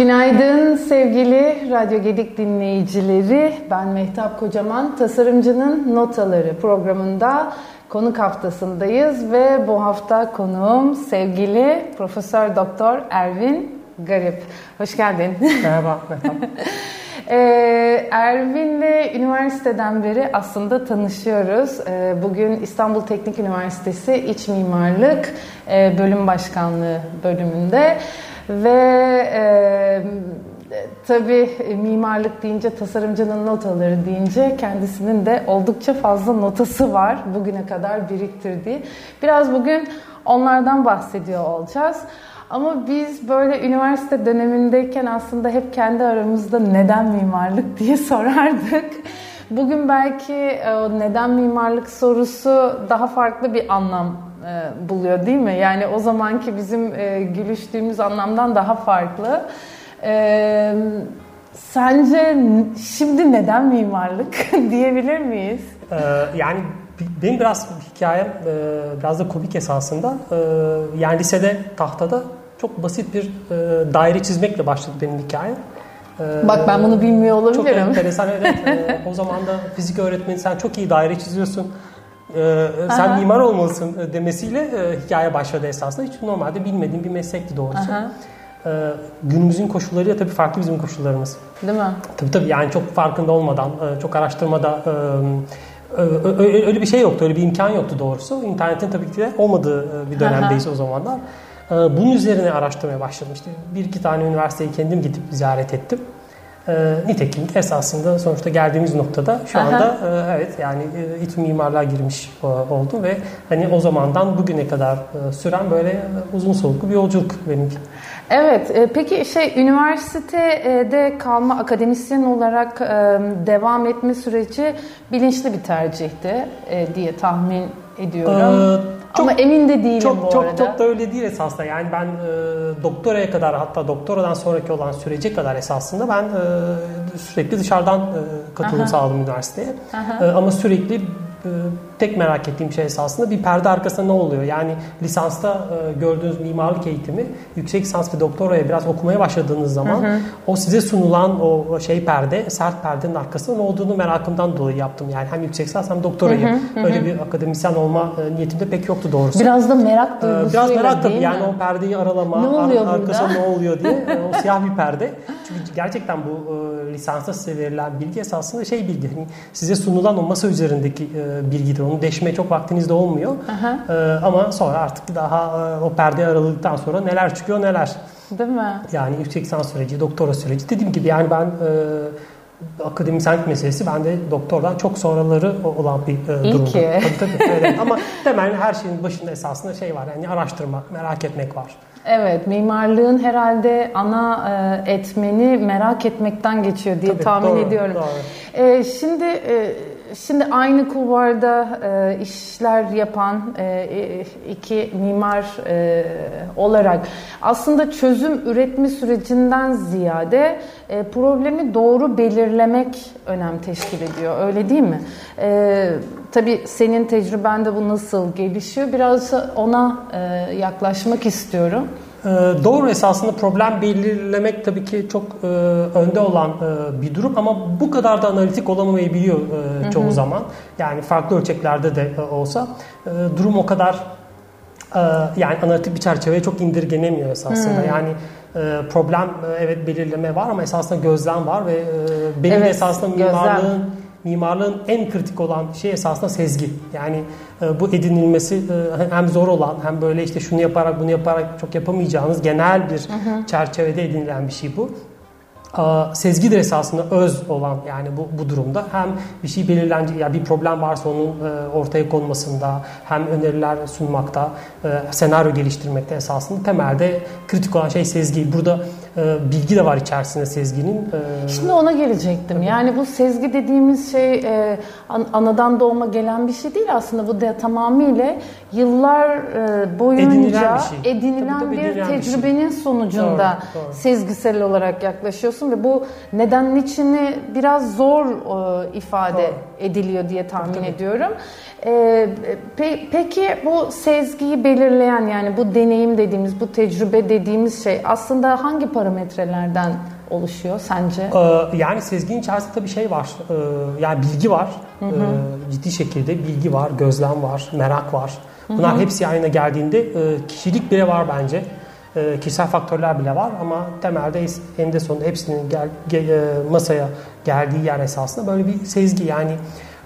Günaydın sevgili Radyo Gedik dinleyicileri. Ben Mehtap Kocaman. Tasarımcının Notaları programında konuk haftasındayız ve bu hafta konuğum sevgili Profesör Doktor Ervin Garip. Hoş geldin. Merhaba Mehtap. Ee, Ervin'le üniversiteden beri aslında tanışıyoruz. Ee, bugün İstanbul Teknik Üniversitesi İç Mimarlık e, Bölüm Başkanlığı bölümünde ve e, tabii mimarlık deyince, tasarımcının notaları deyince kendisinin de oldukça fazla notası var bugüne kadar biriktirdiği. Biraz bugün onlardan bahsediyor olacağız. Ama biz böyle üniversite dönemindeyken aslında hep kendi aramızda neden mimarlık diye sorardık. Bugün belki o neden mimarlık sorusu daha farklı bir anlam e, buluyor değil mi? Yani o zamanki bizim e, gülüştüğümüz anlamdan daha farklı. E, sence şimdi neden mimarlık diyebilir miyiz? Yani benim biraz hikayem biraz da komik esasında. Yani lisede tahtada çok basit bir daire çizmekle başladı benim hikayem. Bak ben bunu bilmiyor olabilirim. Çok enteresan evet. o zaman da fizik öğretmeni sen çok iyi daire çiziyorsun e, sen Aha. mimar olmalısın e, demesiyle e, hikaye başladı esasında. Hiç normalde bilmediğim bir meslekti doğrusu. E, günümüzün koşullarıyla tabii farklı bizim koşullarımız. Değil mi? Tabii tabii yani çok farkında olmadan, çok araştırmada e, öyle bir şey yoktu, öyle bir imkan yoktu doğrusu. İnternetin tabii ki de olmadığı bir dönemdeyiz Aha. o zamanlar. Bunun üzerine araştırmaya başladım. İşte bir iki tane üniversiteyi kendim gidip ziyaret ettim. E, nitekim esasında sonuçta geldiğimiz noktada şu anda e, evet yani e, iç mimarlığa girmiş e, oldu ve hani o zamandan bugüne kadar süren böyle uzun soluklu bir yolculuk benimki. Evet, e, peki şey üniversitede kalma akademisyen olarak e, devam etme süreci bilinçli bir tercihti e, diye tahmin ediyorum. Ee, çok, Ama emin de değilim çok, bu çok, arada. Çok da öyle değil esasında. Yani ben e, doktoraya kadar hatta doktoradan sonraki olan sürece kadar esasında ben e, sürekli dışarıdan e, katılım Aha. sağladım üniversiteye. E, ama sürekli tek merak ettiğim şey esasında bir perde arkasında ne oluyor? Yani lisansta e, gördüğünüz mimarlık eğitimi yüksek lisans ve doktoraya biraz okumaya başladığınız zaman hı hı. o size sunulan o şey perde, sert perdenin arkasında ne olduğunu merakımdan dolayı yaptım. Yani hem yüksek lisans hem doktorayı. Hı hı, Öyle bir akademisyen olma e, niyetimde pek yoktu doğrusu. Biraz da merak ee, duygusuyla Biraz merak tabii. Yani o perdeyi aralama, ne ar- arkasında ne oluyor diye. E, o siyah bir perde. Çünkü gerçekten bu lisansta size verilen bilgi esasında şey bilgi. Hani size sunulan o masa üzerindeki e, bilgidir. Onu deşmeye çok vaktiniz de olmuyor. E, ama sonra artık daha e, o perde araladıktan sonra neler çıkıyor neler. Değil mi? Yani yüksek lisans süreci, doktora süreci. Dediğim gibi yani ben e, akademisyenlik meselesi bende doktordan çok sonraları olan bir e, İyi durumda. ki. Tabii, tabii, evet. Ama temel her şeyin başında esasında şey var. Yani araştırmak, merak etmek var. Evet, mimarlığın herhalde ana e, etmeni merak etmekten geçiyor diye Tabii, tahmin doğru, ediyorum. Doğru. E, şimdi e, Şimdi aynı kulvarda e, işler yapan e, e, iki mimar e, olarak aslında çözüm üretme sürecinden ziyade e, problemi doğru belirlemek önem teşkil ediyor. Öyle değil mi? E, tabii senin tecrübende bu nasıl gelişiyor? Biraz ona e, yaklaşmak istiyorum. Ee, doğru esasında problem belirlemek tabii ki çok e, önde olan e, bir durum ama bu kadar da analitik olamamayabiliyor e, çoğu hı hı. zaman. Yani farklı ölçeklerde de e, olsa e, durum o kadar e, yani analitik bir çerçeveye çok indirgenemiyor esasında. Hı. Yani e, problem e, evet belirleme var ama esasında gözlem var ve e, benim evet, esasında mimarlığın gözlem mimarlığın en kritik olan şey esasında sezgi. Yani e, bu edinilmesi e, hem zor olan hem böyle işte şunu yaparak bunu yaparak çok yapamayacağınız genel bir hı hı. çerçevede edinilen bir şey bu sezgidir esasında öz olan yani bu, bu durumda hem bir şey belirlenecek ya bir problem varsa onun e, ortaya konmasında hem öneriler sunmakta e, senaryo geliştirmekte esasında temelde kritik olan şey sezgi. Burada e, bilgi de var içerisinde sezginin. Şimdi ona gelecektim. Yani bu sezgi dediğimiz şey anadan doğma gelen bir şey değil aslında. Bu da tamamıyla yıllar boyunca edinilen bir, şey. edinilen tabii, tabii, bir tecrübenin bir şey. sonucunda doğru, doğru. sezgisel olarak yaklaşıyorsun ve bu nedenin içini biraz zor e, ifade Doğru. ediliyor diye tahmin Tabii. ediyorum. E, pe, peki bu sezgiyi belirleyen yani bu deneyim dediğimiz, bu tecrübe dediğimiz şey aslında hangi parametrelerden oluşuyor sence? Ee, yani sezginin içerisinde tabii şey var. Ee, yani bilgi var. Hı hı. Ee, ciddi şekilde bilgi var, gözlem var, merak var. Bunlar hı hı. hepsi aynı geldiğinde e, kişilik bile var bence. E, kişisel faktörler bile var ama temelde eninde sonunda hepsinin gel, gel, e, masaya geldiği yer esasında böyle bir sezgi yani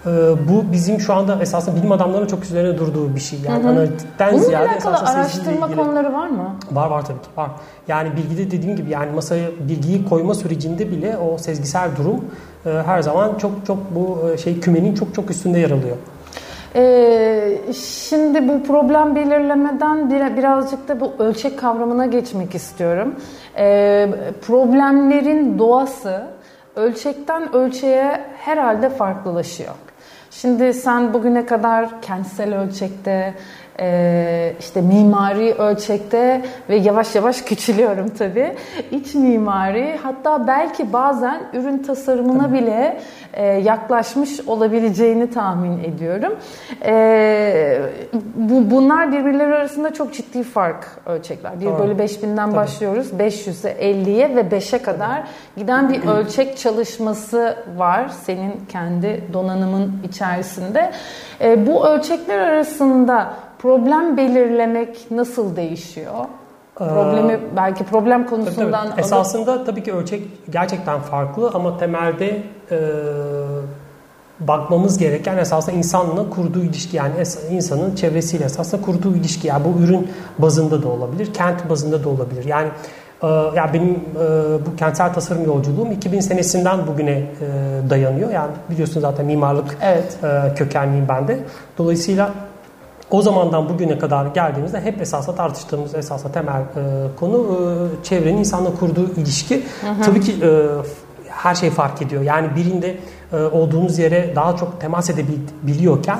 e, bu bizim şu anda esasında bilim adamlarının çok üzerine durduğu bir şey. Yani hı hı. analitikten Bununla ziyade alakalı araştırma ilgili. konuları var mı? Var var tabii ki var. Yani bilgide dediğim gibi yani masaya bilgiyi koyma sürecinde bile o sezgisel durum e, her zaman çok çok bu e, şey kümenin çok çok üstünde yer alıyor. Ee, şimdi bu problem belirlemeden bir, birazcık da bu ölçek kavramına geçmek istiyorum. Ee, problemlerin doğası ölçekten ölçeğe herhalde farklılaşıyor. Şimdi sen bugüne kadar kentsel ölçekte, e, işte mimari ölçekte ve yavaş yavaş küçülüyorum tabii. İç mimari hatta belki bazen ürün tasarımına bile e, yaklaşmış olabileceğini tahmin ediyorum. E, bu Bunlar birbirleri arasında çok ciddi fark ölçekler. 1 bölü 5000'den Tabii. başlıyoruz. 500'e 50'ye ve 5'e kadar giden bir ölçek çalışması var senin kendi donanımın içerisinde. E, bu ölçekler arasında problem belirlemek nasıl değişiyor? Problemi belki problem konusundan tabii, tabii. esasında tabii ki ölçek gerçekten farklı ama temelde e, bakmamız gereken esasında insanla kurduğu ilişki yani insanın çevresiyle esasında kurduğu ilişki yani bu ürün bazında da olabilir, kent bazında da olabilir. Yani e, ya benim e, bu kentsel tasarım yolculuğum 2000 senesinden bugüne e, dayanıyor. Yani biliyorsunuz zaten mimarlık evet. e, kökenliyim ben de. Dolayısıyla o zamandan bugüne kadar geldiğimizde hep esasla tartıştığımız esasla temel e, konu e, çevrenin insanla kurduğu ilişki. Hı hı. Tabii ki e, her şey fark ediyor. Yani birinde e, olduğunuz yere daha çok temas edebiliyorken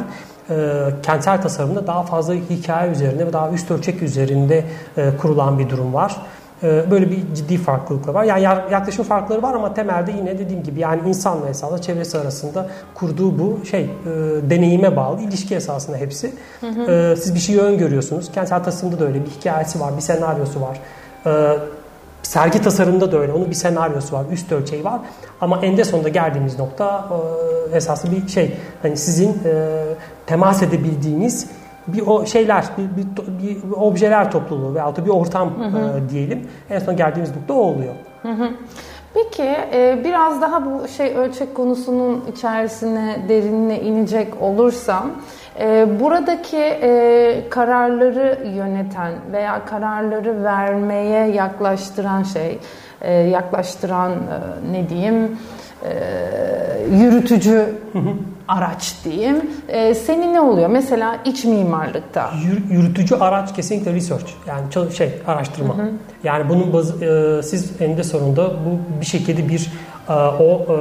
e, kentsel tasarımda daha fazla hikaye üzerinde ve daha üst ölçek üzerinde e, kurulan bir durum var. Ee, böyle bir ciddi farklılıklar var. Yani yaklaşım farkları var ama temelde yine dediğim gibi yani insanla esasında çevresi arasında kurduğu bu şey e, deneyime bağlı ilişki esasında hepsi. Hı hı. E, siz bir şeyi öngörüyorsunuz. Kentsel tasarımda da öyle bir hikayesi var, bir senaryosu var. E, sergi tasarımında da öyle. Onun bir senaryosu var, üst ölçeği var. Ama eninde sonunda geldiğimiz nokta e, esaslı bir şey. Hani sizin e, temas edebildiğiniz bir o şeyler, bir, bir, bir objeler topluluğu veyahut da bir ortam hı hı. E, diyelim. En son geldiğimiz nokta o oluyor. Hı hı. Peki e, biraz daha bu şey ölçek konusunun içerisine derinine inecek olursam e, buradaki e, kararları yöneten veya kararları vermeye yaklaştıran şey, e, yaklaştıran e, ne diyeyim e, yürütücü araç diyeyim. E, senin ne oluyor? Mesela iç mimarlıkta. Yürütücü araç kesinlikle research. Yani şey araştırma. Hı hı. Yani bunun bazı, e, siz eninde sonunda bu bir şekilde bir e, o e,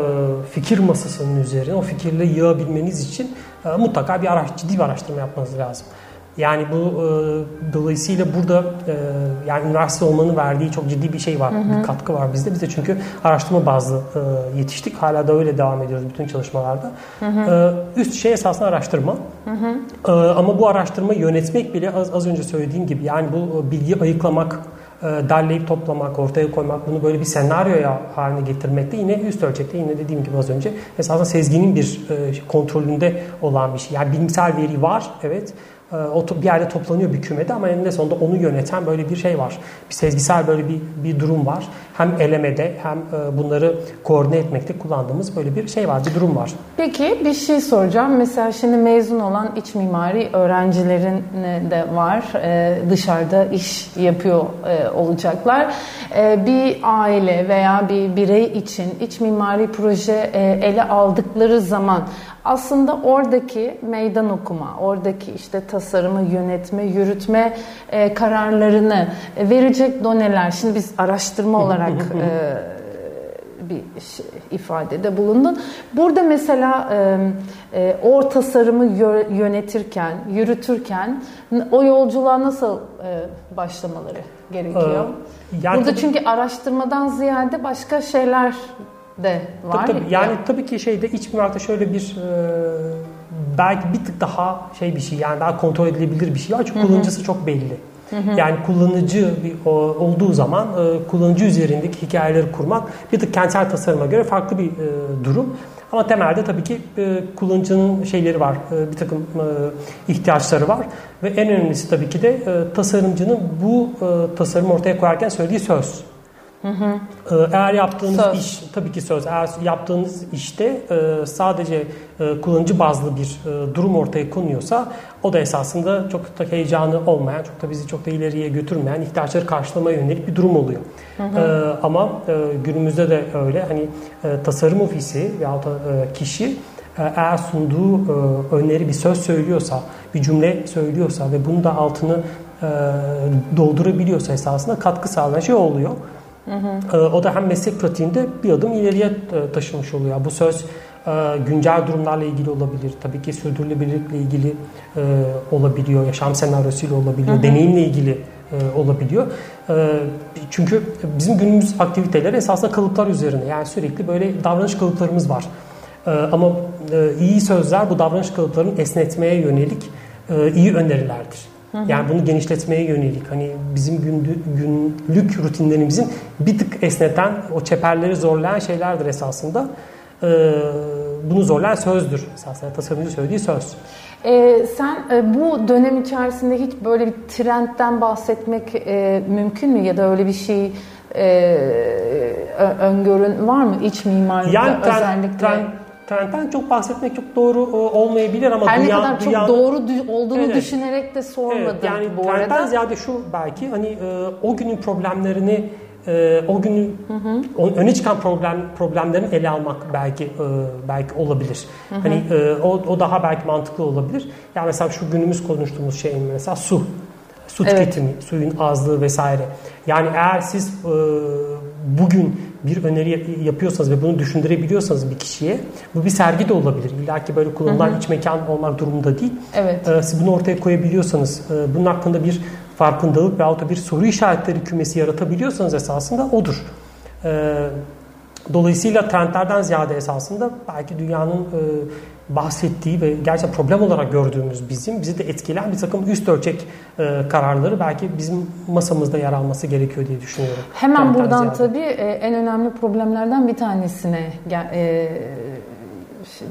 fikir masasının üzerine o fikirle yığabilmeniz için e, mutlaka bir araç, ciddi bir araştırma yapmanız lazım. Yani bu e, dolayısıyla burada e, yani üniversite olmanın verdiği çok ciddi bir şey var. Hı hı. Bir katkı var bizde. Biz de çünkü araştırma bazlı e, yetiştik. Hala da öyle devam ediyoruz bütün çalışmalarda. Hı hı. E, üst şey esasında araştırma. Hı hı. E, ama bu araştırma yönetmek bile az, az önce söylediğim gibi yani bu bilgi ayıklamak, e, derleyip toplamak, ortaya koymak, bunu böyle bir senaryoya haline getirmek de yine üst ölçekte yine dediğim gibi az önce esasında sezginin bir e, kontrolünde olan bir şey. Yani bilimsel veri var evet bir yerde toplanıyor bir kümede ama eninde sonunda onu yöneten böyle bir şey var. Bir sezgisel böyle bir, bir durum var. Hem elemede hem e, bunları koordine etmekte kullandığımız böyle bir şey var, bir durum var. Peki bir şey soracağım. Mesela şimdi mezun olan iç mimari öğrencilerin de var. Ee, dışarıda iş yapıyor e, olacaklar. Ee, bir aile veya bir birey için iç mimari proje e, ele aldıkları zaman aslında oradaki meydan okuma, oradaki işte tasarımı yönetme, yürütme e, kararlarını verecek doneler. Şimdi biz araştırma olarak e, bir şey, ifadede bulundun. Burada mesela e, e, o tasarımı yönetirken, yürütürken o yolculuğa nasıl e, başlamaları gerekiyor? Ee, yani Burada çünkü araştırmadan ziyade başka şeyler de var. Tabii, tabii. Yani ya. tabii ki şeyde iç mimarda şöyle bir e, belki bir tık daha şey bir şey yani daha kontrol edilebilir bir şey var çünkü kullanıcısı çok belli. Hı hı. Yani kullanıcı bir, o, olduğu zaman e, kullanıcı üzerindeki hikayeleri kurmak bir tık kentsel tasarıma göre farklı bir e, durum. Ama temelde tabii ki e, kullanıcının şeyleri var, e, bir takım e, ihtiyaçları var ve en önemlisi tabii ki de e, tasarımcının bu e, tasarımı ortaya koyarken söylediği söz. Hı hı. Eğer yaptığınız söz. iş tabii ki söz. Eğer yaptığınız işte e, sadece e, kullanıcı bazlı bir e, durum ortaya konuyorsa o da esasında çok da heyecanı olmayan, çok da bizi çok da ileriye götürmeyen, ihtiyaçları karşılamaya yönelik bir durum oluyor. Hı hı. Ama günümüzde de öyle. Hani tasarım ofisi veyahut da kişi eğer sunduğu öneri bir söz söylüyorsa, bir cümle söylüyorsa ve bunu da altını doldurabiliyorsa esasında katkı sağlayan şey oluyor. Hı hı. O da hem meslek pratiğinde bir adım ileriye e, taşımış oluyor. Bu söz e, güncel durumlarla ilgili olabilir. Tabii ki sürdürülebilirlikle ilgili e, olabiliyor. Yaşam senaryosuyla olabiliyor. Hı hı. Deneyimle ilgili olabiliyor. Çünkü bizim günümüz aktiviteleri esasında kalıplar üzerine. Yani sürekli böyle davranış kalıplarımız var. Ama iyi sözler bu davranış kalıplarını esnetmeye yönelik iyi önerilerdir. Yani bunu genişletmeye yönelik hani bizim günlük rutinlerimizin bir tık esneten o çeperleri zorlayan şeylerdir esasında. Ee, bunu zorlayan sözdür esasında tasarımcı söylediği söz. Ee, sen e, bu dönem içerisinde hiç böyle bir trendten bahsetmek e, mümkün mü ya da öyle bir şey e, öngörün var mı iç mimarlıkta yani özellikle? Trend, trendten çok bahsetmek çok doğru e, olmayabilir ama Her dünya, ne kadar çok dünya, doğru olduğunu evet, düşünerek de sormadım evet, yani bu arada. Trendten ziyade şu belki hani e, o günün problemlerini e, o günün hı hı. öne çıkan problem problemlerin ele almak belki belki olabilir. Hı hı. Hani o, o daha belki mantıklı olabilir. Yani mesela şu günümüz konuştuğumuz şey mesela su su evet. tüketimi, suyun azlığı vesaire. Yani eğer siz e, bugün bir öneri yapıyorsanız ve bunu düşündürebiliyorsanız bir kişiye bu bir sergi de olabilir. İlla ki böyle kullanılan hı hı. iç mekan olmak durumunda değil. Evet. E, siz bunu ortaya koyabiliyorsanız, e, bunun hakkında bir farkındalık veyahut da bir soru işaretleri kümesi yaratabiliyorsanız esasında odur. E, dolayısıyla trendlerden ziyade esasında belki dünyanın e, bahsettiği ve gerçekten problem olarak gördüğümüz bizim, bizi de etkileyen bir takım üst ölçek e, kararları belki bizim masamızda yer alması gerekiyor diye düşünüyorum. Hemen buradan ziyade. tabii e, en önemli problemlerden bir tanesine e,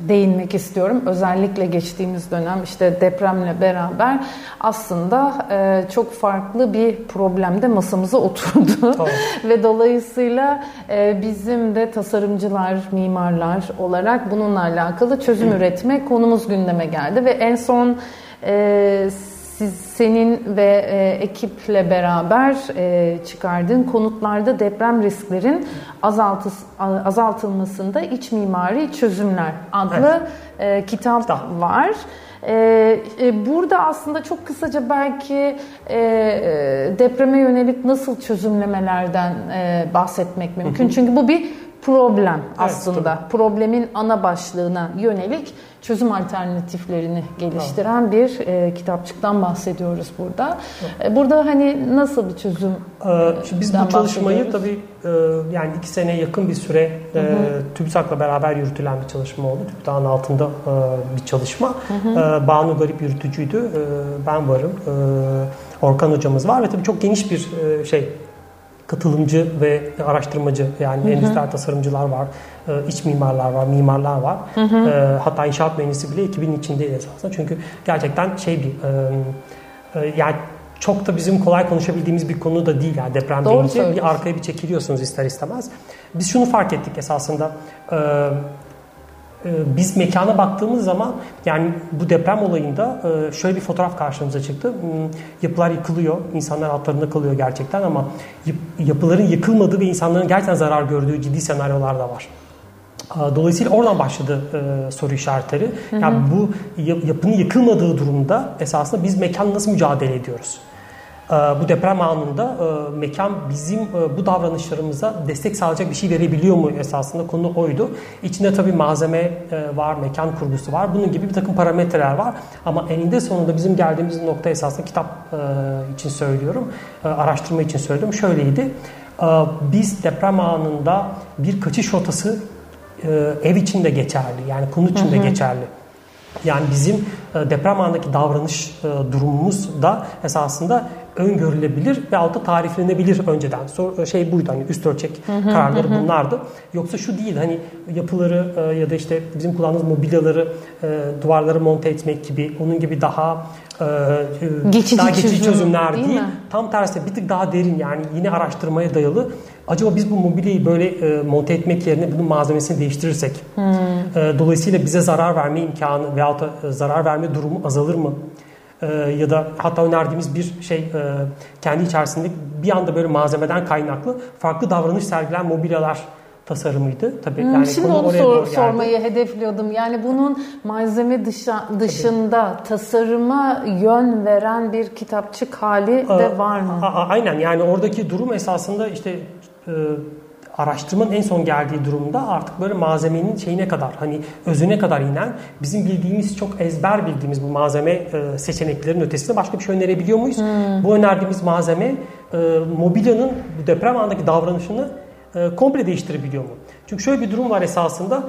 değinmek istiyorum. Özellikle geçtiğimiz dönem işte depremle beraber aslında e, çok farklı bir problemde masamıza oturdu. Tamam. Ve dolayısıyla e, bizim de tasarımcılar, mimarlar olarak bununla alakalı çözüm üretme konumuz gündeme geldi ve en son e, siz senin ve e, ekiple beraber e, çıkardığın konutlarda deprem risklerin azaltı, azaltılmasında iç mimari çözümler adlı evet. e, kitap Tamam. var. E, e, burada aslında çok kısaca belki e, e depreme yönelik nasıl çözümlemelerden e, bahsetmek mümkün. Çünkü bu bir problem aslında. Evet, Problemin ana başlığına yönelik çözüm alternatiflerini geliştiren bir e, kitapçıktan bahsediyoruz burada. Evet. burada hani nasıl bir çözüm? Ee, şimdi biz bu çalışmayı tabii e, yani iki sene yakın bir süre e, TÜBİTAK'la beraber yürütülen bir çalışma oldu. TÜBİTAK'ın altında e, bir çalışma. Hı hı. E, Banu Garip yürütücüydü. E, ben varım. E, Orkan hocamız var ve tabii çok geniş bir e, şey katılımcı ve araştırmacı yani endüstriyel tasarımcılar var, e, iç mimarlar var, mimarlar var. Hı hı. E, hatta inşaat mühendisi bile ekibin içindeydi esasında. Çünkü gerçekten şey bir e, yani çok da bizim kolay konuşabildiğimiz bir konu da değil yani deprem Doğru deyince bir arkaya bir çekiliyorsunuz ister istemez. Biz şunu fark ettik esasında. Ee, biz mekana baktığımız zaman yani bu deprem olayında e, şöyle bir fotoğraf karşımıza çıktı. Hmm, yapılar yıkılıyor, insanlar altlarında kalıyor gerçekten ama yapıların yıkılmadığı ve insanların gerçekten zarar gördüğü ciddi senaryolar da var. Dolayısıyla oradan başladı e, soru işaretleri. Hı hı. Yani bu yapının yıkılmadığı durumda esasında biz mekan nasıl mücadele ediyoruz? Ee, bu deprem anında e, mekan bizim e, bu davranışlarımıza destek sağlayacak bir şey verebiliyor mu esasında konu oydu. İçinde tabii malzeme e, var, mekan kurgusu var. Bunun gibi bir takım parametreler var. Ama eninde sonunda bizim geldiğimiz nokta esasında kitap için söylüyorum, araştırma için söylüyorum. Şöyleydi. Biz deprem anında bir kaçış rotası ev içinde geçerli. Yani konu içinde hı hı. geçerli. Yani bizim deprem anındaki davranış durumumuz da esasında öngörülebilir ve altta tariflenebilir önceden. Sor, şey buydu hani üst ölçek kararları bunlardı. Yoksa şu değil hani yapıları e, ya da işte bizim kullandığımız mobilyaları e, duvarlara monte etmek gibi onun gibi daha e, geçici daha geçici çözüm, çözümler değil değil. mi? Tam tersi bir tık daha derin yani yine araştırmaya dayalı. Acaba biz bu mobilyayı böyle e, monte etmek yerine bunun malzemesini değiştirirsek Hmm. e, dolayısıyla bize zarar verme imkanı veyahut da e, zarar verme durumu azalır mı? E, ya da hatta önerdiğimiz bir şey e, kendi içerisinde bir anda böyle malzemeden kaynaklı farklı davranış sergilen mobilyalar tasarımıydı. Tabii Hmm, yani Şimdi onu sor- sormayı hedefliyordum. Yani bunun malzeme dışa, dışında tasarıma yön veren bir kitapçık hali de Ee, var mı? a- a- aynen yani oradaki durum esasında işte e, araştırmanın en son geldiği durumda artık böyle malzemenin şeyine kadar hani özüne kadar inen bizim bildiğimiz çok ezber bildiğimiz bu malzeme e, seçeneklerin ötesinde başka bir şey önerebiliyor muyuz? Bu önerdiğimiz malzeme e, mobilyanın bu deprem andaki davranışını e, komple değiştirebiliyor mu? Çünkü şöyle bir durum var esasında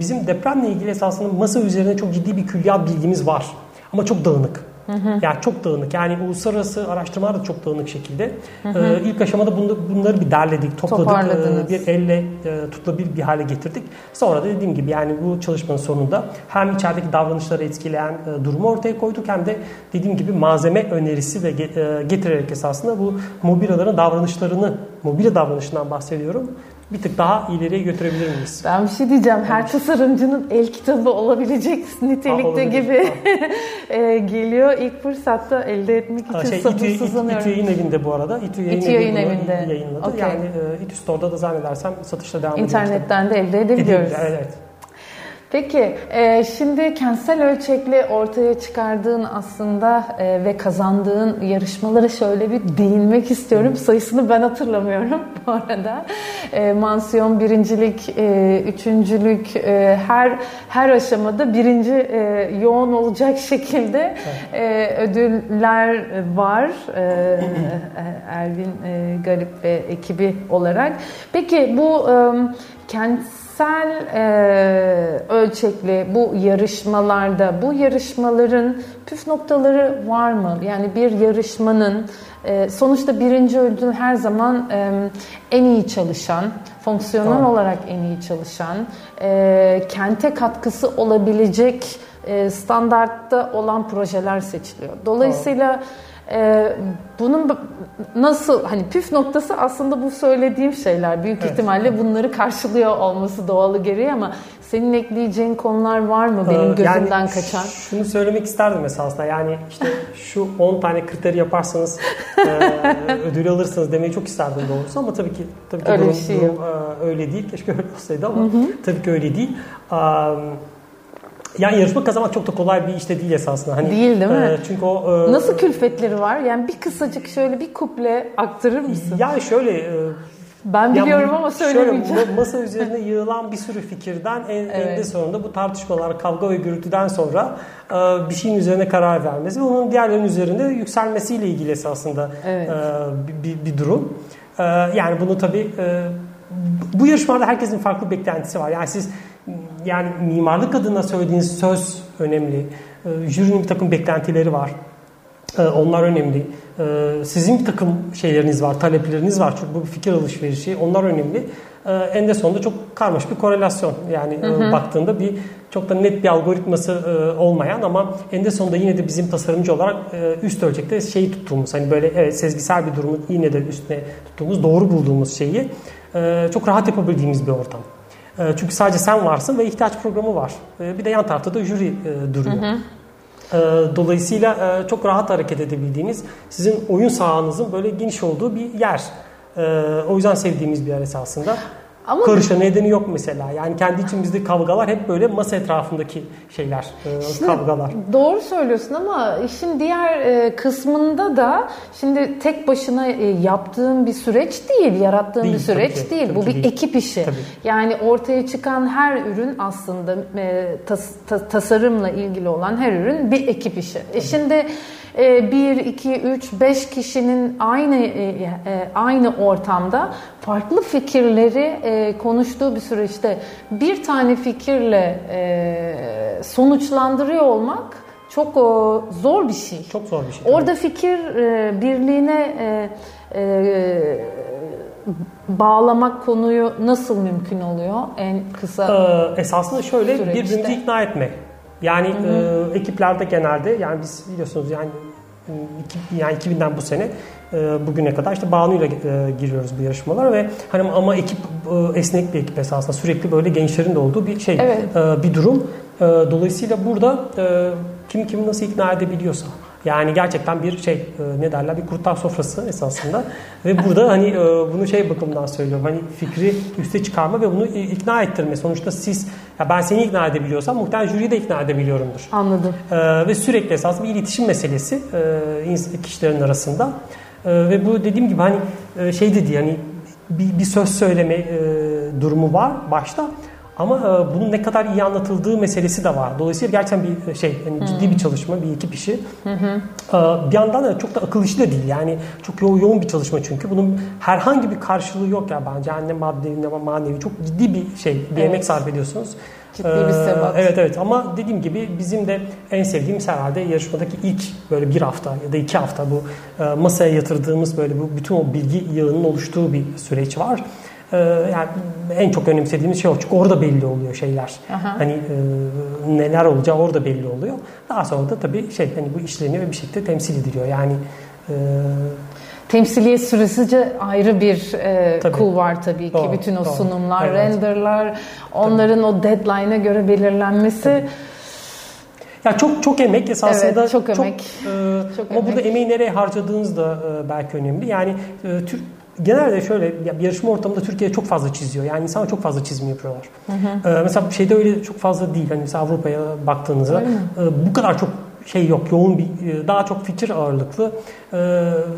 bizim depremle ilgili esasında masa üzerine çok ciddi bir külliyat bilgimiz var ama çok dağınık. Yani çok dağınık. Yani uluslararası araştırmalar da çok dağınık şekilde. Ee, ilk aşamada bunu, bunları bir derledik, topladık, e, bir elle e, tutulabilir bir hale getirdik. Sonra da dediğim gibi yani bu çalışmanın sonunda hem içerideki davranışları etkileyen e, durumu ortaya koyduk hem de dediğim gibi malzeme önerisi ve e, getirerek esasında bu mobilyaların davranışlarını, mobilya davranışından bahsediyorum. Bir tık daha ileriye götürebilir miyiz? Ben bir şey diyeceğim. Her tasarımcının el kitabı olabilecek nitelikte olabilir. gibi e, geliyor. İlk fırsatta elde etmek için Ha, Şey, İTÜ, İTÜ, sabırsızlanıyorum. İTÜ Yayın Evinde bu arada. İTÜ Yayın, İTÜ Yayın Evi'nde. yayınladı. Okey. Yani e, İTÜ Store'da da zannedersem satışta devam ediyor. İnternetten de elde edebiliyoruz. Evet, evet. Peki, e, şimdi kentsel ölçekli ortaya çıkardığın aslında e, ve kazandığın yarışmalara şöyle bir değinmek istiyorum. Sayısını ben hatırlamıyorum bu arada. E, mansiyon, birincilik, e, üçüncülük, e, her her aşamada birinci e, yoğun olacak şekilde e, ödüller var. E, Ervin e, Garip ve ekibi olarak. Peki bu e, kentsel e, ölçekli bu yarışmalarda bu yarışmaların püf noktaları var mı? Yani bir yarışmanın e, sonuçta birinci ödül her zaman e, en iyi çalışan, fonksiyonel Tamam. olarak en iyi çalışan, e, kente katkısı olabilecek e, standartta olan projeler seçiliyor. Dolayısıyla e, bunun nasıl hani püf noktası aslında bu söylediğim şeyler büyük Evet. ihtimalle bunları karşılıyor olması doğalı gereği ama senin ekleyeceğin konular var mı benim Ee, gözümden yani kaçan? Şunu söylemek isterdim esasında. Yani işte şu 10 tane kriteri yaparsanız e, ödül alırsınız demeyi çok isterdim doğrusu ama tabii ki tabii ki Öyle durum, şey durum, e, öyle değil. Keşke öyle olsaydı ama tabii ki öyle değil. Am, yani yarışma kazanmak çok da kolay bir işte değil esasında. Hani, Değil, değil mi? e, çünkü o e, Nasıl külfetleri var? Yani bir kısacık şöyle bir kuple aktarır mısın? yani şöyle e, Ben Ya biliyorum bu- ama şöyle, söylemeyeceğim. ma- masa üzerine yığılan bir sürü fikirden en, Evet. eninde sonunda bu tartışmalar, kavga ve gürültüden sonra e, bir şeyin üzerine karar vermesi ve onun diğerlerinin üzerinde yükselmesiyle ilgili esasında Evet. e, bir, bir, bir durum. E, yani bunu tabii e, bu yarışmalarda herkesin farklı beklentisi var. Yani siz yani mimarlık adına söylediğiniz söz önemli. E, jürinin bir takım beklentileri var. Ee, Onlar önemli. Ee, Sizin bir takım şeyleriniz var, talepleriniz var. Çünkü bu bir fikir alışverişi. Onlar önemli. Ee, En de sonunda çok karmaşık bir korelasyon. Yani e, baktığında bir çok da net bir algoritması e, olmayan ama en de sonunda yine de bizim tasarımcı olarak e, üst ölçekte şeyi tuttuğumuz hani böyle evet, sezgisel bir durumu yine de üstüne tuttuğumuz, doğru bulduğumuz şeyi e, çok rahat yapabildiğimiz bir ortam. E, Çünkü sadece sen varsın ve ihtiyaç programı var. E, Bir de yan tarafta da jüri e, duruyor. Ee, Dolayısıyla e, çok rahat hareket edebildiğiniz, sizin oyun sahanızın böyle geniş olduğu bir yer. Ee, O yüzden sevdiğimiz bir yer esasında. Ama Karışa nedeni yok mesela. Yani kendi içimizde kavgalar hep böyle masa etrafındaki şeyler, e, kavgalar. Doğru söylüyorsun ama işin diğer e, kısmında da şimdi tek başına e, yaptığın bir süreç değil, yarattığın Değil, bir süreç tabii ki, değil. tabii Bu bir değil. ekip işi. Tabii. Yani ortaya çıkan her ürün aslında tas- ta- tasarımla ilgili olan her ürün bir ekip işi. E şimdi 1, 2, 3, 5 kişinin aynı e, e, aynı ortamda farklı fikirleri e, konuştuğu bir süreçte bir tane fikirle sonuçlandırıyor olmak çok zor bir şey. Çok zor bir şey. Orada fikir e, birliğine bağlamak konuyu nasıl mümkün oluyor en kısa ee, Esasında şöyle süreçte. birbirimizi ikna etme. Yani E, ekiplerde genelde yani biz biliyorsunuz yani yani 2000'den bu sene e, bugüne kadar işte Banu ile e, giriyoruz bu yarışmalara ve hani ama ekip e, esnek bir ekip esasında sürekli böyle gençlerin de olduğu bir şey evet. bir durum. Dolayısıyla burada kim kimi nasıl ikna edebiliyorsa yani gerçekten bir şey ne derler bir kurtlar sofrası esasında ve burada hani bunu şey bakımından söylüyorum hani fikri üste çıkarma ve bunu ikna ettirme. Sonuçta siz ya ben seni ikna edebiliyorsam muhtemelen jüriyi de ikna edebiliyorumdur. Anladım. Ve sürekli esasında bir iletişim meselesi kişilerin arasında. E, ve bu dediğim gibi hani e, şey dedi yani bir, bir söz söyleme e, durumu var başta. Ama e, bunun ne kadar iyi anlatıldığı meselesi de var. Dolayısıyla gerçekten bir şey yani hmm. ciddi bir çalışma, bir ekip işi. Hı hı. E, bir yandan da çok da akıl işi de değil. Yani çok yo- yoğun bir çalışma çünkü. Bunun herhangi bir karşılığı yok ya bence. Ne maddi ne manevi. Çok ciddi bir şey, bir evet. emek sarf ediyorsunuz. Ciddi bir sebat. Evet evet ama dediğim gibi bizim de en sevdiğimiz herhalde yarışmadaki ilk böyle bir hafta ya da iki hafta bu e, masaya yatırdığımız böyle bu bütün o bilgi yığının oluştuğu bir süreç var. E, yani en çok önemsediğimiz şey o. Çünkü orada belli oluyor şeyler. Aha. Hani e, neler olacağı orada belli oluyor. Daha sonra da tabii şey hani bu işleniyor ve bir şekilde temsil ediliyor. Yani temsiliye süresince ayrı bir e, tabii. kul var tabii ki. Doğru, Bütün o doğru. sunumlar, evet. renderlar, onların tabii. o deadline'a göre belirlenmesi. Tabii. Ya çok çok emek esasında. Evet, çok emek. Çok, e, çok ama emek. burada emeği nereye harcadığınız da e, belki önemli. Yani e, Türk genelde şöyle yarışma ortamında Türkiye çok fazla çiziyor. Yani insanlar çok fazla çizim yapıyorlar. Hı hı. Ee, mesela şeyde öyle çok fazla değil. Hani mesela Avrupa'ya baktığınızda e, bu kadar çok şey yok, yoğun bir, e, daha çok fikir ağırlıklı e,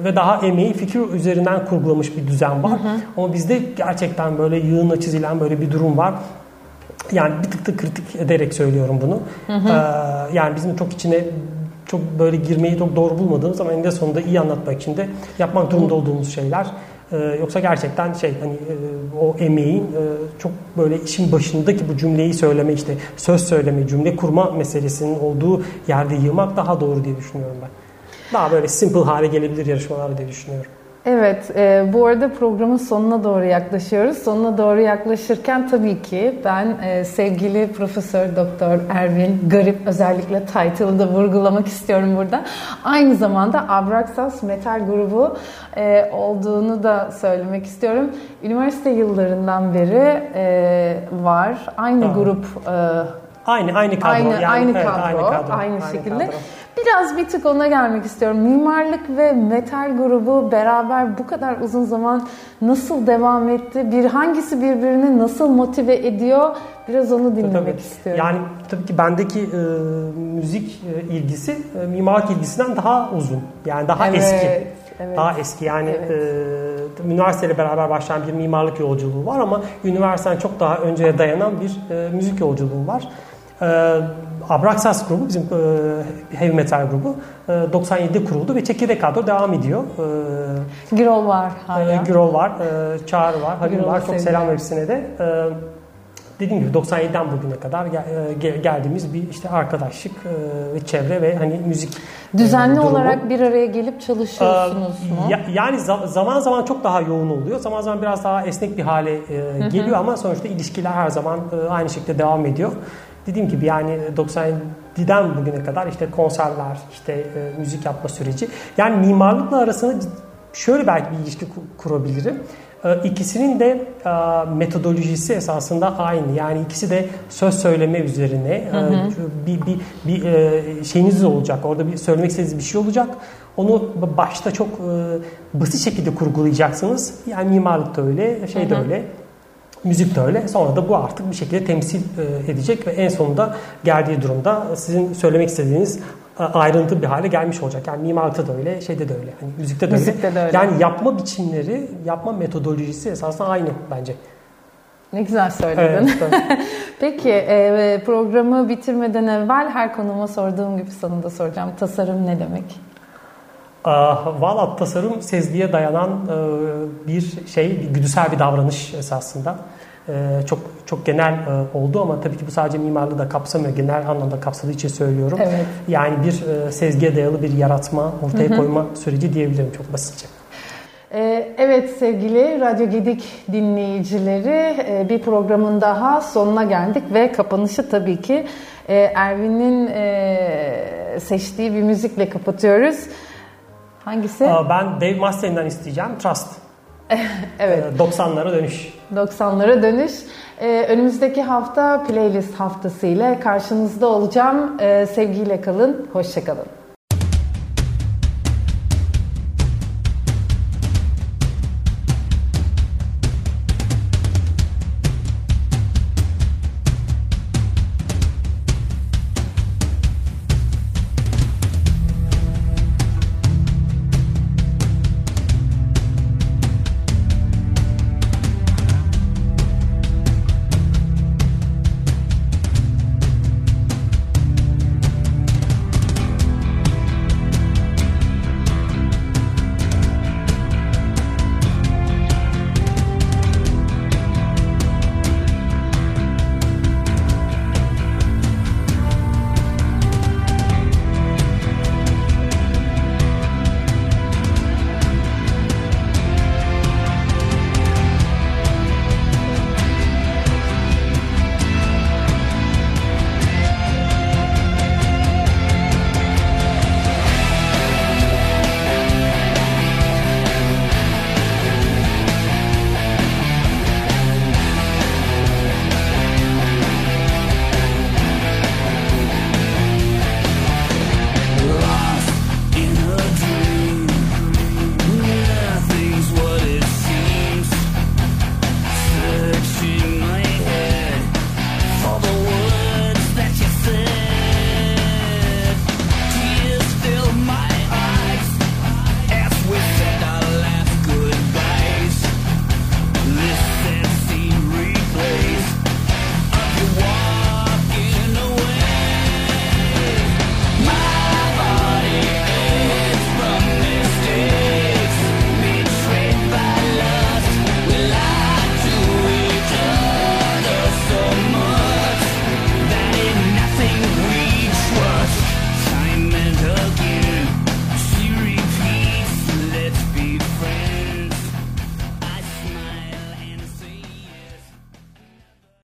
ve daha emeği fikir üzerinden kurgulamış bir düzen var. Hı hı. Ama bizde gerçekten böyle yığınla çizilen böyle bir durum var. Yani bir tık da kritik ederek söylüyorum bunu. Hı hı. E, yani bizim çok içine çok böyle girmeyi çok doğru bulmadığımız ama eninde sonunda iyi anlatmak için de yapmak durumunda olduğumuz şeyler. Ee, yoksa gerçekten şey hani e, o emeğin e, çok böyle işin başındaki bu cümleyi söyleme işte söz söyleme, cümle kurma meselesinin olduğu yerde yığmak daha doğru diye düşünüyorum ben. Daha böyle simple hale gelebilir yarışmalar diye düşünüyorum. Evet, e, bu arada programın sonuna doğru yaklaşıyoruz. Sonuna doğru yaklaşırken tabii ki ben e, sevgili Profesör Doktor Ervin Garip özellikle title'ı da vurgulamak istiyorum burada. Aynı zamanda Abraxas Metal grubu e, olduğunu da söylemek istiyorum. Üniversite yıllarından beri e, var. Aynı tamam. grup e, Aynı aynı kadro. Aynı yani, aynı, evet, kadro, aynı kadro. Aynı, aynı şekilde. Kadro. Biraz bir tık ona gelmek istiyorum. Mimarlık ve metal grubu beraber bu kadar uzun zaman nasıl devam etti? Bir hangisi birbirini nasıl motive ediyor? Biraz onu dinlemek tabii. istiyorum. Yani tabii ki bendeki e, müzik e, ilgisi e, mimarlık ilgisinden daha uzun. Yani daha evet, eski. Evet. Daha eski yani evet. e, üniversiteyle beraber başlayan bir mimarlık yolculuğu var ama üniversiteden çok daha önceye dayanan bir e, müzik yolculuğu var. E, Abraxas grubu bizim e, heavy metal grubu e, 97'de kuruldu ve çekirdek kadro devam ediyor. E, Girol var hala. E, Girol var, e, Çağrı var, Halil var. Çok selam hepsine de. E, dediğim gibi 97'den bugüne kadar gel, geldiğimiz bir işte arkadaşlık e, ve çevre ve hani müzik e, düzenli durumu. olarak bir araya gelip çalışıyorsunuz ee, mu? Ya, yani zaman zaman çok daha yoğun oluyor. Zaman zaman biraz daha esnek bir hale e, geliyor ama sonuçta ilişkiler her zaman e, aynı şekilde devam ediyor dediğim gibi yani 97'den bugüne kadar işte konserler, işte e, müzik yapma süreci. Yani mimarlıkla arasında şöyle belki bir ilişki kurabilirim. E, ikisinin de e, metodolojisi esasında aynı. Yani ikisi de söz söyleme üzerine hı hı. bir, bir, bir şeyiniz olacak. Orada bir söylemek istediğiniz bir şey olacak. Onu başta çok basit şekilde kurgulayacaksınız. Yani mimarlık da öyle, şey de hı hı. öyle Müzik de öyle. Sonra da bu artık bir şekilde temsil e, edecek ve en sonunda geldiği durumda sizin söylemek istediğiniz e, ayrıntı bir hale gelmiş olacak. Yani mimarlıkta da öyle, şeyde de öyle. Hani müzikte de müzikte öyle. De öyle. Yani yapma biçimleri, yapma metodolojisi esasında aynı bence. Ne güzel söyledin. Evet, Peki e, programı bitirmeden evvel her konuma sorduğum gibi sana da soracağım. Tasarım ne demek? Valla tasarım sezgiye dayanan bir şey, bir güdüsel bir davranış esasında. E, çok çok genel e, oldu ama tabii ki bu sadece mimarlığı da kapsamıyor. Genel anlamda kapsadığı için söylüyorum. Evet. Yani bir e, sezgiye dayalı bir yaratma, ortaya Hı-hı. koyma süreci diyebilirim çok basitçe. Ee, evet sevgili Radyo Gedik dinleyicileri e, bir programın daha sonuna geldik ve kapanışı tabii ki Ervin'in seçtiği bir müzikle kapatıyoruz. Hangisi? Ben Dave Mustaine'den isteyeceğim Trust. evet. 90'lara dönüş. 90'lara dönüş. Önümüzdeki hafta playlist haftası ile karşınızda olacağım. Sevgiyle kalın, hoşçakalın.